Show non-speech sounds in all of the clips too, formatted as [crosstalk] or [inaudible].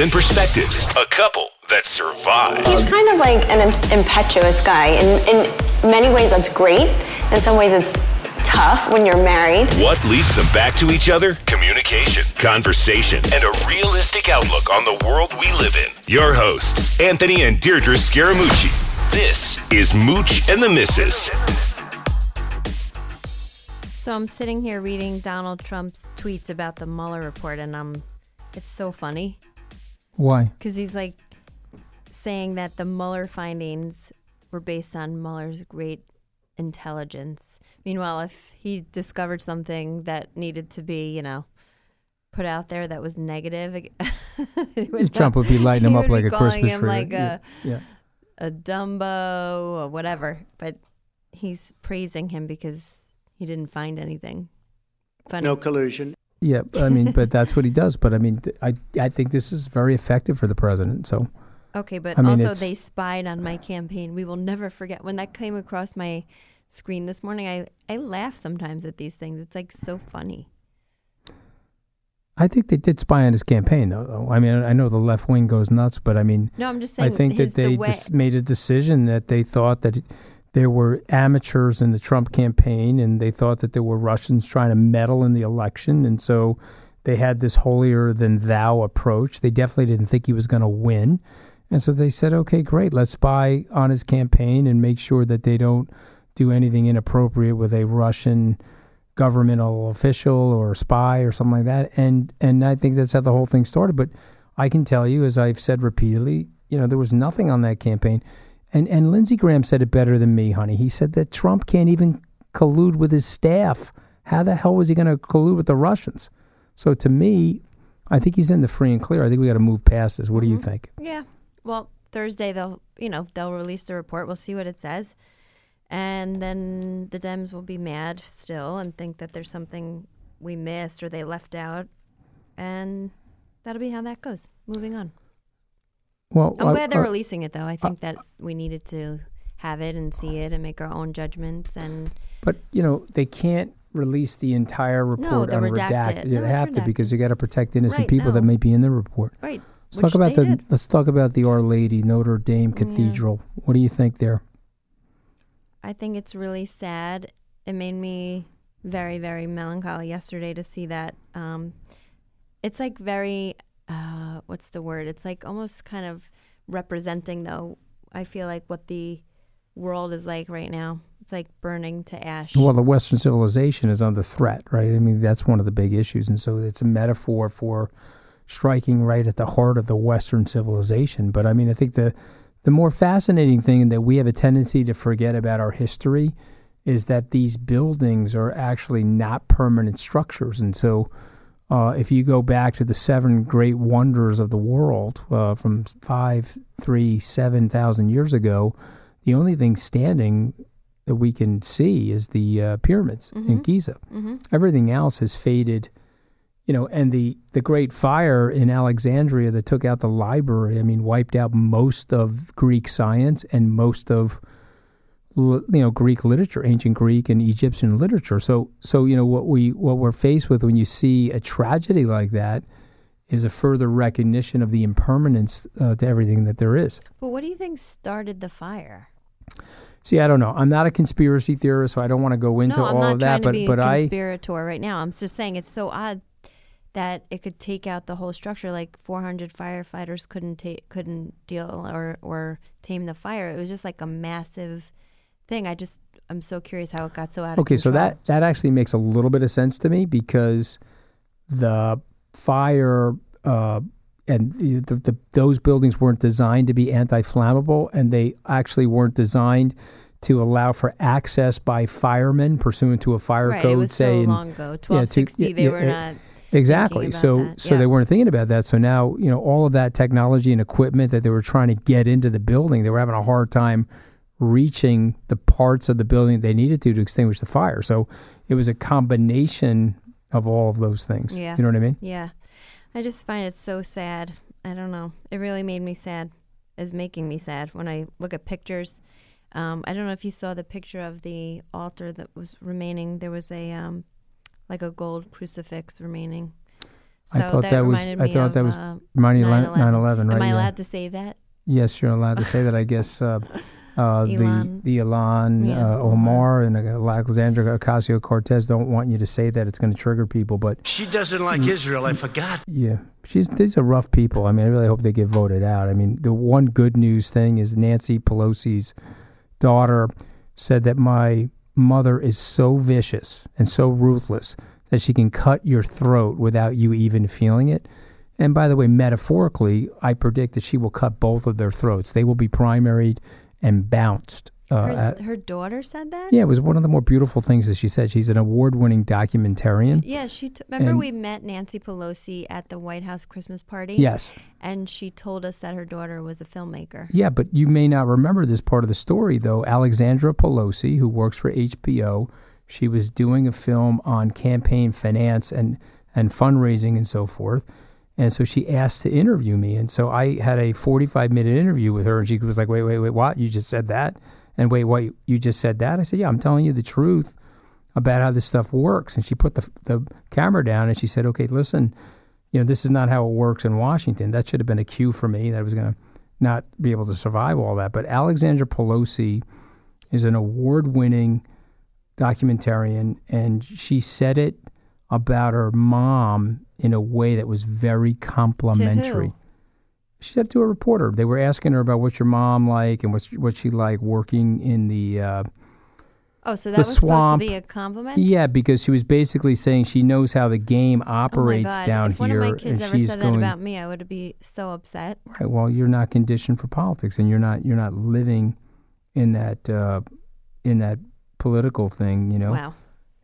and perspectives, a couple that survive. He's kind of like an impetuous guy. In, in many ways, that's great. In some ways, it's tough when you're married. What leads them back to each other? Communication, conversation, and a realistic outlook on the world we live in. Your hosts, Anthony and Deirdre Scaramucci. This is Mooch and the Missus. So I'm sitting here reading Donald Trump's tweets about the Mueller report, and um, it's so funny Why? because he's like saying that the Mueller findings were based on Mueller's great intelligence. Meanwhile, if he discovered something that needed to be, you know, put out there that was negative, [laughs] would Trump not- would be lighting him up like a calling Christmas him tree. like Yeah, a yeah. a Dumbo or whatever. But he's praising him because he didn't find anything funny. No collusion. Yeah, I mean, [laughs] but that's what he does. But I mean, th- I I think this is very effective for the president. So Okay, but I mean, also they spied on my campaign. We will never forget when that came across my screen this morning. I I laugh sometimes at these things. It's like so funny. I think they did spy on his campaign, though. I mean, I know the left wing goes nuts, but I mean, No, I'm just saying. I think his, that they the way, just made a decision that they thought that there were amateurs in the Trump campaign, and they thought that there were Russians trying to meddle in the election, and so they had this holier than thou approach. They definitely didn't think he was going to win, and so they said, "Okay, great, let's spy on his campaign and make sure that they don't do anything inappropriate with a Russian." governmental official or spy or something like that and and I think that's how the whole thing started but I can tell you as I've said repeatedly you know there was nothing on that campaign and and Lindsey Graham said it better than me honey. He said that Trump can't even collude with his staff. How the hell was he going to collude with the Russians? So to me I think he's in the free and clear. I think we got to move past this. What do you mm-hmm. think? Yeah. Well, Thursday they'll you know they'll release the report. We'll see what it says, and then the Dems will be mad still and think that there's something we missed or they left out, and that'll be how that goes. Moving on. Well I'm I- glad they're I- releasing it, though. I uh, think that we needed to have it and see it and make our own judgments. And But you know they can't release the entire report the on redacted. redacted. No, You it's have to because redacted. you got to protect innocent Right, people that may be in the report. right, Let's talk about they the. did. Let's talk about the Our Lady Notre Dame Cathedral. What do you think there? I think it's really sad. It made me very, very melancholy yesterday to see that. Um, it's like very, uh, what's the word? It's like almost kind of representing, though. I feel like what the world is like right now. It's like burning to ash. Well, the Western civilization is under threat, right? I mean, that's one of the big issues, and so it's a metaphor for striking right at the heart of the Western civilization. But I mean, I think the the more fascinating thing that we have a tendency to forget about our history is that these buildings are actually not permanent structures, and so. Uh, if you go back to the seven great wonders of the world uh, from five, three, seven thousand years ago, the only thing standing that we can see is the uh, pyramids in Giza. Everything else has faded, you know. And the the Great Fire in Alexandria that took out the library, I mean, wiped out most of Greek science and most of you know Greek literature, ancient Greek and Egyptian literature. So so you know what we what we're faced with when you see a tragedy like that is a further recognition of the impermanence uh, to everything that there is. But what do you think started the fire? See, I don't know. I'm not a conspiracy theorist, so I don't want to go into no, all of that. But but a I conspirator right now. I'm just saying it's so odd that it could take out the whole structure. Like 400 firefighters couldn't take couldn't deal or or tame the fire. It was just like a massive thing. I just I'm so curious how it got so out of okay. So that that actually makes a little bit of sense to me because the fire uh, and the, the, those buildings weren't designed to be anti-flammable, and they actually weren't designed to allow for access by firemen pursuant to a fire right, code. it was say so in- long ago. to- 1260. they yeah, were yeah, not. Exactly. So that. so they weren't thinking about that. So now, you know, all of that technology and equipment that they were trying to get into the building, they were having a hard time reaching the parts of the building they needed to to extinguish the fire. So it was a combination of all of those things. Yeah. You know what I mean? Yeah. I just find it so sad. I don't know. It really made me sad. Is making me sad when I look at pictures. Um, I don't know if you saw the picture of the altar that was remaining. There was a um, like a gold crucifix remaining. So I thought that, was reminded I thought of, that was uh, 9 9/11. right? Am I Yeah. allowed to say that? Yes, you're allowed to say that. I guess uh, [laughs] uh, the Elon. the Ilhan, Yeah, uh, Omar, and uh, Alexandra Ocasio Cortez don't want you to say that. It's going to trigger people, but She doesn't like Israel. I forgot. Yeah, she's these are rough people. I mean, I really hope they get voted out. I mean, the one good news thing is Nancy Pelosi's daughter said that my mother is so vicious and so ruthless that she can cut your throat without you even feeling it. And by the way, metaphorically, I predict that she will cut both of their throats. They will be primaried and bounced. Uh, Her, at- her daughter said that. yeah, it was one of the more beautiful things that she said. She's an award-winning documentarian. Yeah, she t- remember And- we met Nancy Pelosi at the White House Christmas party. Yes. and she told us that her daughter was a filmmaker. Yeah, but you may not remember this part of the story, though. Alexandra Pelosi, who works for HBO, she was doing a film on campaign finance and, and fundraising and so forth. And so she asked to interview me. And so I had a 45 minute interview with her. And she was like, wait, wait, wait, what? You just said that? And wait, what? You just said that? I said, yeah, I'm telling you the truth about how this stuff works. And she put the, the camera down and she said, okay, listen, you know, this is not how it works in Washington. That should have been a cue for me that I was going to not be able to survive all that. But Alexandra Pelosi is an award winning documentarian, and she said it about her mom in a way that was very complimentary. She said to a reporter, they were asking her about what's your mom like and what's what she like working in the uh, Oh, so that The was supposed to be a compliment? yeah, because she was basically saying she knows how the game Oh my operates God. down if one here, of my kids and ever she's said going. that about me, I would be so upset. Right. Well, you're not conditioned for politics, and you're not you're not living in that uh, in that political thing, you know. Wow.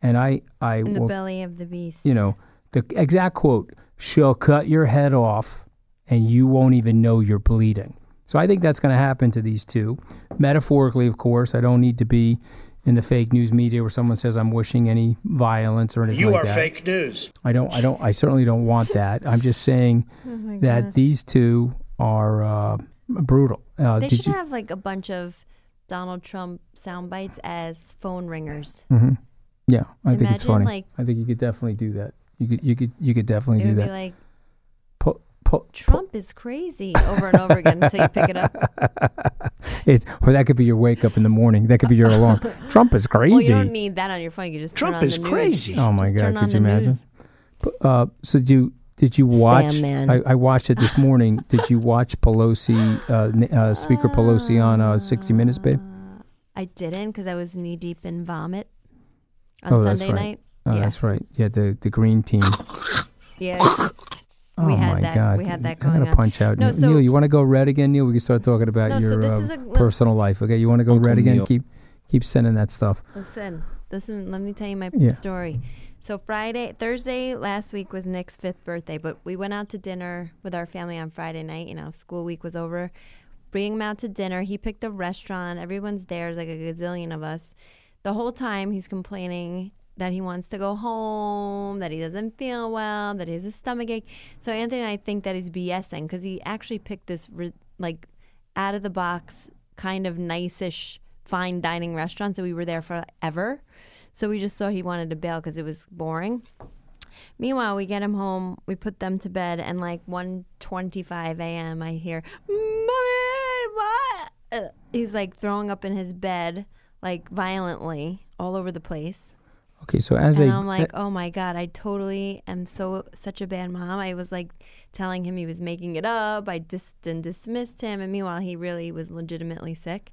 And I I In the will, belly of the beast. you know, the exact quote: "She'll cut your head off, and you won't even know you're bleeding." So I think that's going to happen to these two, metaphorically, of course. I don't need to be in the fake news media where someone says I'm wishing any violence or anything You like are that. fake news. I don't. I don't. I certainly don't want [laughs] that. I'm just saying Oh that these two are uh, brutal. Uh, They should you? have like a bunch of Donald Trump sound bites as phone ringers. yeah, I think it's funny. like- I think you could definitely do that. You could. You could. You could definitely It do would that. be like Pu- pu- Trump is crazy over and over again until you pick it up. [laughs] It's or that could be your wake up in the morning. That could be your alarm. [laughs] Trump is crazy. Well, you don't need that on your phone. You just turn Trump on is the news. crazy. oh my Just god! Could you imagine? Uh, so do you, did you watch? man. I, I watched it this morning. [laughs] did you watch Pelosi, uh, uh, Speaker Pelosi on uh, 60 Minutes, babe? I didn't because I was knee deep in vomit on Oh, that's Sunday right. night. Oh, yeah. that's right. Yeah, the the green team. [laughs] Yeah. Oh We had my that- God! we had that I'm going gonna on. punch out. No, Neil, so- Neil, you want to go red again, Neil? We can start talking about No, your this uh, a- personal life. Okay, you want to go red again? Keep keep sending that stuff. Listen, listen. Let me tell you my Yeah. story. So Friday, Thursday last week was Nick's fifth birthday, but we went out to dinner with our family on Friday night. You know, school week was over. Bringing him out to dinner. He picked a restaurant. Everyone's there. There's like a gazillion of us. The whole time he's complaining that he wants to go home, that he doesn't feel well, that he has a stomach ache. So Anthony and I think that he's BSing because he actually picked this re- like out of the box, kind of nice-ish fine dining restaurant. So we were there forever. So we just thought he wanted to bail because it was boring. Meanwhile, we get him home, we put them to bed, and like 1.25 a.m., I hear, "Mommy, what?" uh, he's like throwing up in his bed, like violently, all over the place. Okay, so as and a I'm like, oh my god, I totally am so such a bad mom. I was like telling him he was making it up. I just and dismissed him, and meanwhile he really was legitimately sick.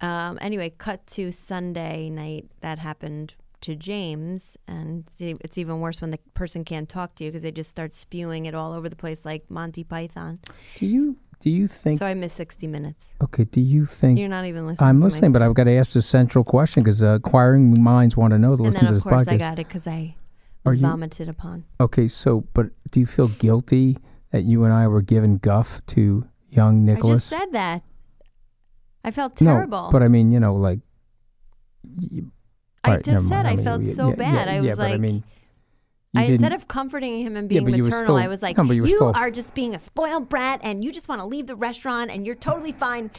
Um, anyway, cut to Sunday night. That happened to James, and see, it's even worse when the person can't talk to you because they just start spewing it all over the place like Monty Python. do you do you think? So I missed 60 minutes. okay, do you think? You're not even listening. I'm listening, but I've got to ask the central question because uh, acquiring minds want to know to and listen then to of this course podcast. I got it because I Are was you- vomited upon. Okay, so but do you feel guilty that you and I were giving guff to young Nicholas? I just said that. I felt terrible. No, but I mean, you know, like. You, I right, just said mind. I mean, felt yeah, so yeah, bad. Yeah, I yeah, was but I like- mean, you I, instead of comforting him and being you were maternal, still- I was like, no, you still- are just being a spoiled brat and you just want to leave the restaurant and you're totally [sighs] fine.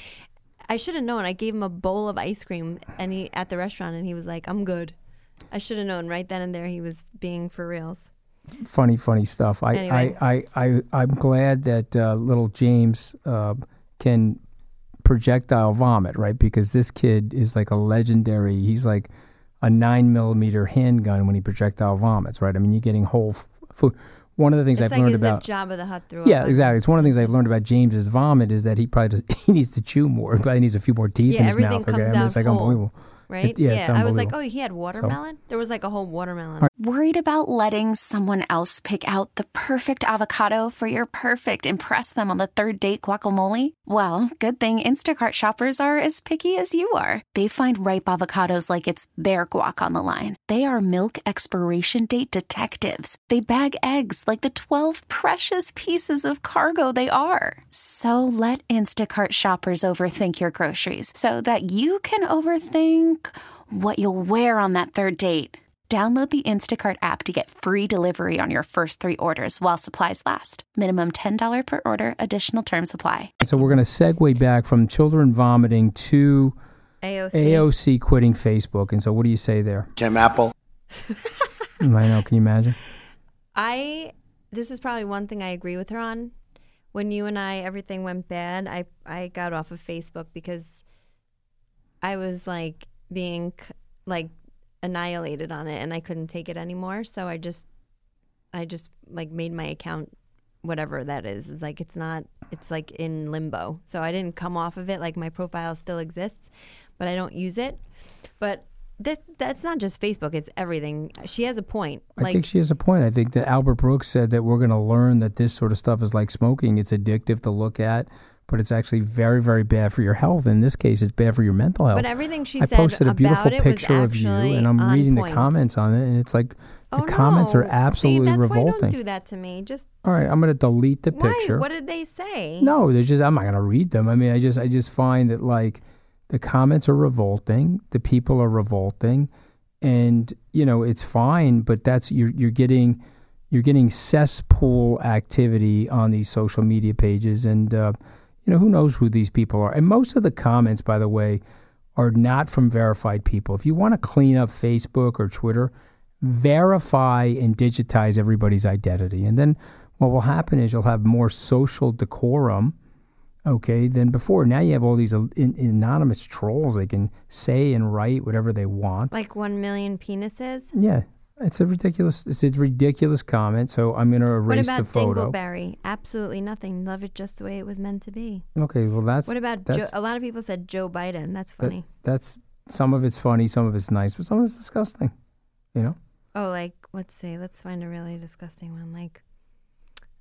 I should have known. I gave him a bowl of ice cream and he at the restaurant and he was like, I'm good. I should have known right then and there he was being for reals. funny, funny stuff. I, Anyway. I, I, I, I'm glad that uh, little James uh, can projectile vomit, right? Because this kid is like a legendary. He's like a nine millimeter handgun when he projectile vomits, right? I mean, you're getting whole f- food. One of the things It's I've like learned as about. if Jabba the Hutt threw yeah, exactly. It's one of the things I've learned about James's vomit is that he probably does, [laughs] he needs to chew more. He probably needs a few more teeth Yeah, in his everything mouth. Okay, comes I mean, out it's like whole, unbelievable. Right? It- yeah, it's I was like, oh, he had watermelon? there was like a whole watermelon. Worried about letting someone else pick out the perfect avocado for your perfect impress them on the third date guacamole? Well, good thing Instacart shoppers are as picky as you are. They find ripe avocados like it's their guac on the line. They are milk expiration date detectives. They bag eggs like the 12 precious pieces of cargo they are. So let Instacart shoppers overthink your groceries so that you can overthink what you'll wear on that third date. Download the Instacart app to get free delivery on your first three orders while supplies last. Minimum $10 per order, additional term supply. So we're going to segue back from children vomiting to AOC. AOC quitting Facebook. And so, what do you say there? Jim Apple. [laughs] I know. Can you imagine? I this is probably one thing I agree with her on. When you and I everything went bad, I I got off of Facebook because I was like being like annihilated on it and I couldn't take it anymore. So I just I just like made my account whatever that is. It's like it's not it's like in limbo. So I didn't come off of it like my profile still exists, but I don't use it. But that that's not just Facebook, it's everything. She has a point. I Like think she has a point. I think that Albert Brooks said that we're going to learn that this sort of stuff is like smoking. It's addictive to look at, but it's actually very, very bad for your health. In this case, it's bad for your mental health. But everything she I said posted a beautiful picture of you, and I'm reading point. the comments on it, and it's like the Oh, comments no. are absolutely See, that's Why revolting. don't do that to me. Just All right, I'm going to delete the why? picture. What did they say? No, they're just I'm not gonna read them. I mean, I just I just find that like the comments are revolting, the people are revolting, and you know it's fine, but that's you're you're getting you're getting cesspool activity on these social media pages, and uh, you know who knows who these people are. And most of the comments, by the way, are not from verified people. If you want to clean up Facebook or Twitter, verify and digitize everybody's identity. And then what will happen is you'll have more social decorum, okay, than before. Now you have all these an- anonymous trolls. They can say and write whatever they want. Like one million penises. yeah. It's a ridiculous. It's a ridiculous comment. So I'm going to erase the photo. What about Dingleberry? Absolutely nothing. Love it just the way it was meant to be. Okay, well that's What about Joe? A lot of people said Joe Biden. That's that- funny. that's some of it's funny, some of it's nice, but some of it's disgusting. You know. Oh, like let's see. Let's find a really disgusting one. Like,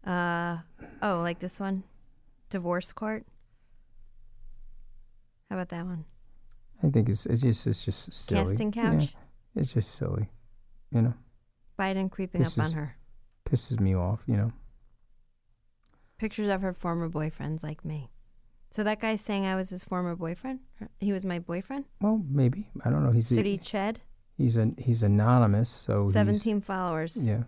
uh, oh, like this one, divorce court. How about that one? I think it's it's just it's just silly. Casting Yeah, couch. it's just silly. You know, Biden creeping This up on her. pisses me off. You know. Pictures of her former boyfriends, like me. So that guy's saying I was his former boyfriend. He was my boyfriend. Well, maybe I don't know. He's City Ched, he's an he's anonymous, so he's- seventeen followers. Yeah.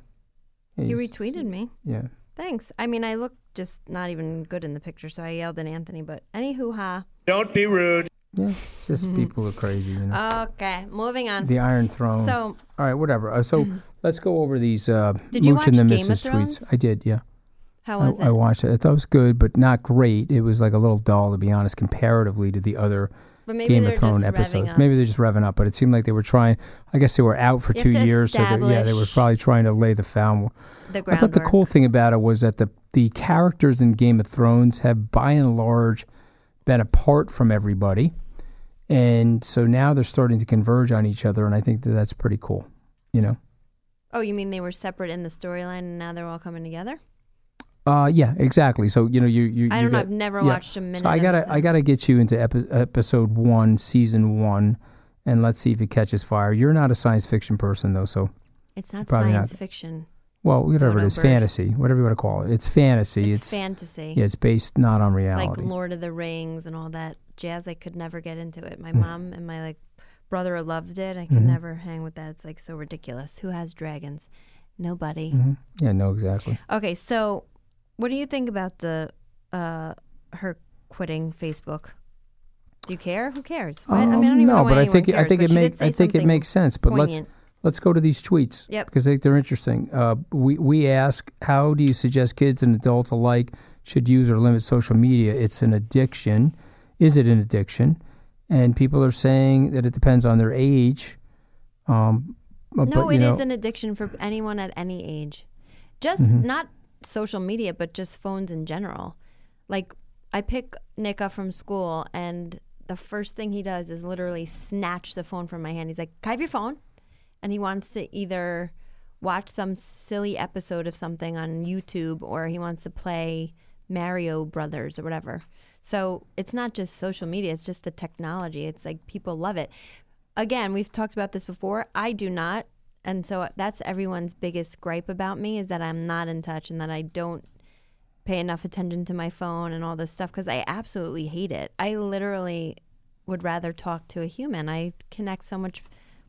He retweeted me. Yeah. Thanks. I mean, I look just not even good in the picture, so I yelled at Anthony. But any hoo ha. Don't be rude. Yeah. Just people are crazy. You know. Okay, moving on. the Iron Throne. So all right, whatever. Uh, so let's go over these. Uh, Did you Mooch and the watch Game of Mrs. Sweets. Thrones? I did. Yeah. How I, was it? I watched it. I thought it was good, but not great. It was like a little dull, to be honest, comparatively to the other Game of Thrones episodes. Maybe they're just revving up, but it seemed like they were trying. I guess they were out for You two years, so yeah, they were probably trying to lay the found. the I thought the cool thing about it was that the the characters in Game of Thrones have, by and large, been apart from everybody, and so now they're starting to converge on each other, and I think that that's pretty cool. You know. Oh, you mean they were separate in the storyline and now they're all coming together? Uh, yeah, exactly. So you know, you you. I you don't know. got- I've never yeah. watched a minute. So I gotta I gotta get you into epi- episode one, season one, and let's see if it catches fire. You're not a science fiction person though, so It's not science not. fiction. Well, whatever it is, bird. fantasy, whatever you want to call it. It's fantasy. It's, It's, fantasy. yeah, it's based not on reality. like. Lord of the Rings and all that jazz. I could never get into it. My mom and my like brother loved it. I could Mhm. never hang with that. It's like so ridiculous. Who has dragons? Nobody. Mhm. Yeah, no, exactly. Okay, so what do you think about the uh her quitting Facebook? Do you care? Who cares? Why- I mean, I don't Um, even no, but I think I think it she make did say I think it makes sense. But poignant. let's go to these tweets Yep. because I think they're interesting. Uh, we we ask how do you suggest kids and adults alike should use or limit social media? It's an addiction. Is it an addiction? And people are saying that it depends on their age. Um, but, No, but, it you is an addiction for anyone at any age. Just Mhm. not social media, but just phones in general. Like I pick Nick up from school, and the first thing he does is literally snatch the phone from my hand. He's like, "Can I have your phone?" And he wants to either watch some silly episode of something on YouTube, or he wants to play Mario Brothers or whatever. So it's not just social media; it's just the technology. It's like people love it again, we've talked about this before. I do not. And so that's everyone's biggest gripe about me is that I'm not in touch and that I don't pay enough attention to my phone and all this stuff because I absolutely hate it. I literally would rather talk to a human. I connect so much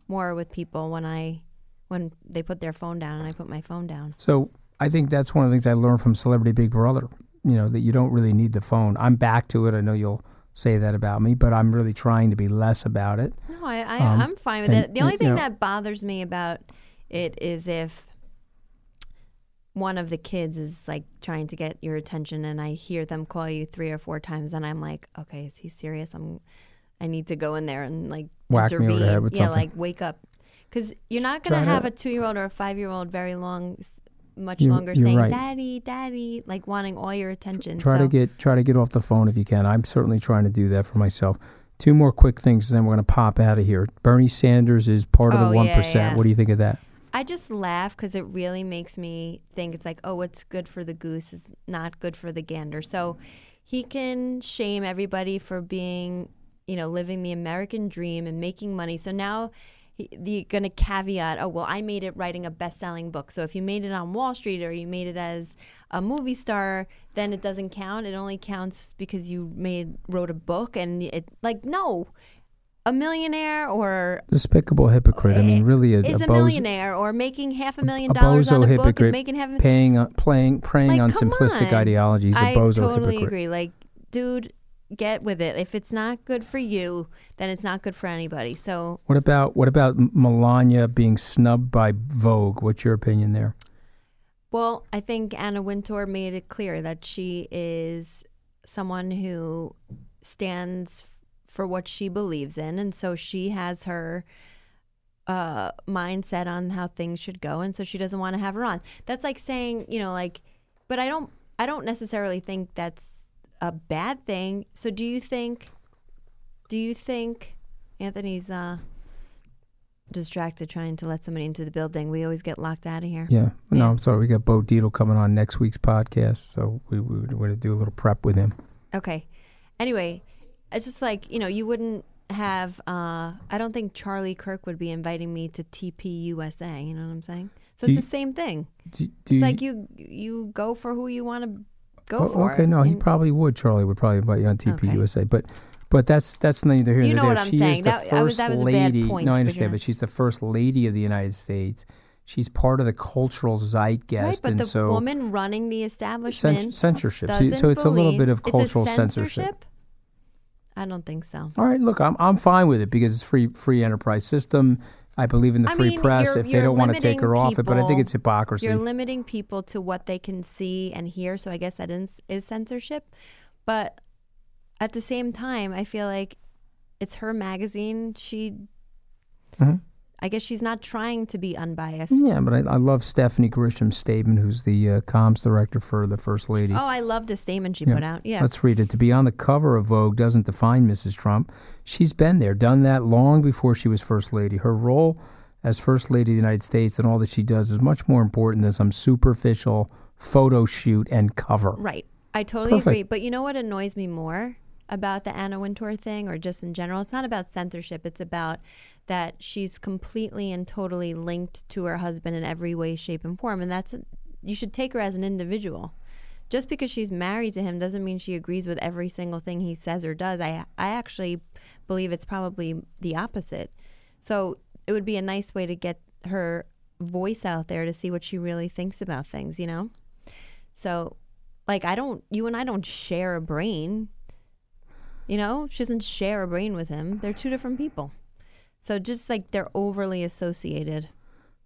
more with people when I when they put their phone down and I put my phone down. So I think that's one of the things I learned from Celebrity Big Brother. You know that you don't really need the phone. I'm back to it. I know you'll say that about me, but I'm really trying to be less about it. No, I, I Um, I'm fine with and- it. The only and, thing know- that bothers me about it is if one of the kids is like trying to get your attention and I hear them call you three or four times and I'm like, okay, is he serious? I'm I need to go in there and like Whack me over the intervene. head with yeah, something. like wake up. Cuz you're not going Try to to- have a 2-year-old or a 5-year-old very long much You're- longer you're saying right. daddy, daddy, like wanting all your attention. Try so, to get try to get off the phone if you can. I'm certainly trying to do that for myself. Two more quick things, and then we're going to pop out of here. Bernie Sanders is part of Oh, the yeah, one yeah. What do you think of that? I just laugh because it really makes me think it's like, oh, what's good for the goose is not good for the gander. So he can shame everybody for being, you know, living the American dream and making money. So now the going to caveat, oh, well, I made it writing a best selling book. So if you made it on Wall Street or you made it as a movie star, then it doesn't count. It only counts because you made wrote a book and it like no. A millionaire or Despicable hypocrite. I mean, really, a, is a, bozo- millionaire or making half a million a dollars on bozo a book is hypocrite making half a paying on, playing preying like, on simplistic on. ideologies. A I bozo totally hypocrite. agree. Like, dude, get with it. If it's not good for you, then it's not good for anybody. So What about what about Melania being snubbed by Vogue? What's your opinion there? Well, I think Anna Wintour made it clear that she is someone who stands for what she believes in, and so she has her uh, mindset on how things should go, and so she doesn't want to have her on. That's like saying, you know, like, but I don't, I don't necessarily think that's a bad thing. So, do you think? Do you think Anthony's uh, distracted trying to let somebody into the building? We always get locked out of here. Yeah. No, I'm sorry. We got Bo Dietl coming on next week's podcast, so we, we, we're going to do a little prep with him. Okay. Anyway, it's just like, you know, you wouldn't have uh I don't think Charlie Kirk would be inviting me to TP USA, you know what I'm saying? So Do it's you- the same thing. Do, do it's like you you go for who you want to go Oh, for. Okay, no, he probably would. Charlie would probably invite you on TP Okay. USA, but but that's that's neither here You nor know there. what I'm she is saying. the That- I was- first that was a bad lady. point, no, I understand, you're- but she's the first lady of the United States. She's part of the cultural Right, zeitgeist, but and the so woman running the establishment Cens- censorship. So- so it's a little bit of cultural censorship. I don't think so. All right, look, I'm I'm fine with it because it's free free enterprise system. I believe in the I free mean, press if they don't want to take her off it. But I think it's hypocrisy. You're limiting people to what they can see and hear, so I guess that is, is censorship. But at the same time, I feel like it's her magazine. She, Mhm. I guess she's not trying to be unbiased. Yeah, but I, I love Stephanie Grisham's statement, who's the uh, comms director for the First Lady. Oh, I love the statement she Yeah. put out. Yeah. Let's read it. To be on the cover of Vogue doesn't define Mrs. Trump. She's been there, done that long before she was First Lady. Her role as First Lady of the United States and all that she does is much more important than some superficial photo shoot and cover. Right. I totally Perfect. agree. But you know what annoys me more about the Anna Wintour thing or just in general? It's not about censorship. It's about that she's completely and totally linked to her husband in every way, shape, and form. And that's, you should take her as an individual. Just because she's married to him doesn't mean she agrees with every single thing he says or does. I, I actually believe it's probably the opposite. So it would be a nice way to get her voice out there to see what she really thinks about things, you know? So, like, I don't, you and I don't share a brain. You know, she doesn't share a brain with him. They're two different people. So, just like they're overly associated.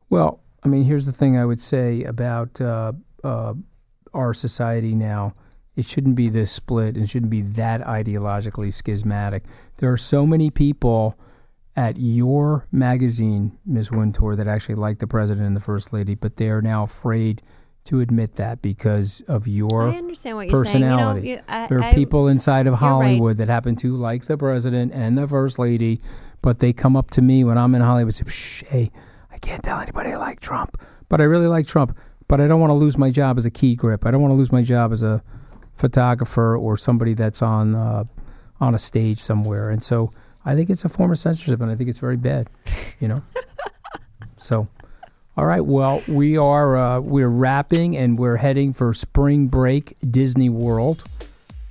Well, I mean, here's the thing I would say about uh, uh, our society now. It shouldn't be this split. It shouldn't be that ideologically schismatic. There are so many people at your magazine, Ms. Wintour, that actually like the president and the first lady, but they are now afraid to admit that because of your I understand what you're saying. You know, personality. you- I- there are I- people inside of you're right. Hollywood that happen to like the president and the first lady, but they come up to me when I'm in Hollywood and say, hey, I can't tell anybody I like Trump, but I really like Trump. But I don't want to lose my job as a key grip. I don't want to lose my job as a photographer or somebody that's on uh, on a stage somewhere. And so I think it's a form of censorship, and I think it's very bad. You know. [laughs] so, all right. Well, we are uh, we're wrapping, and we're heading for spring break Disney World,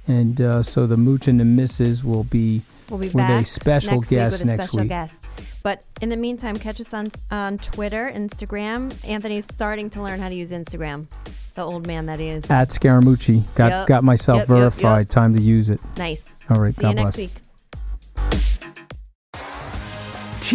and uh, so the mooch and the Missus will be We'll be with a special next guest week with a next special week. guest. But in the meantime, catch us on on Twitter, Instagram. Anthony's starting to learn how to use Instagram. The old man that is. At Scaramucci, got Yep. got myself Yep, verified. yep. Time to use it. Nice. All right. See God you next bless.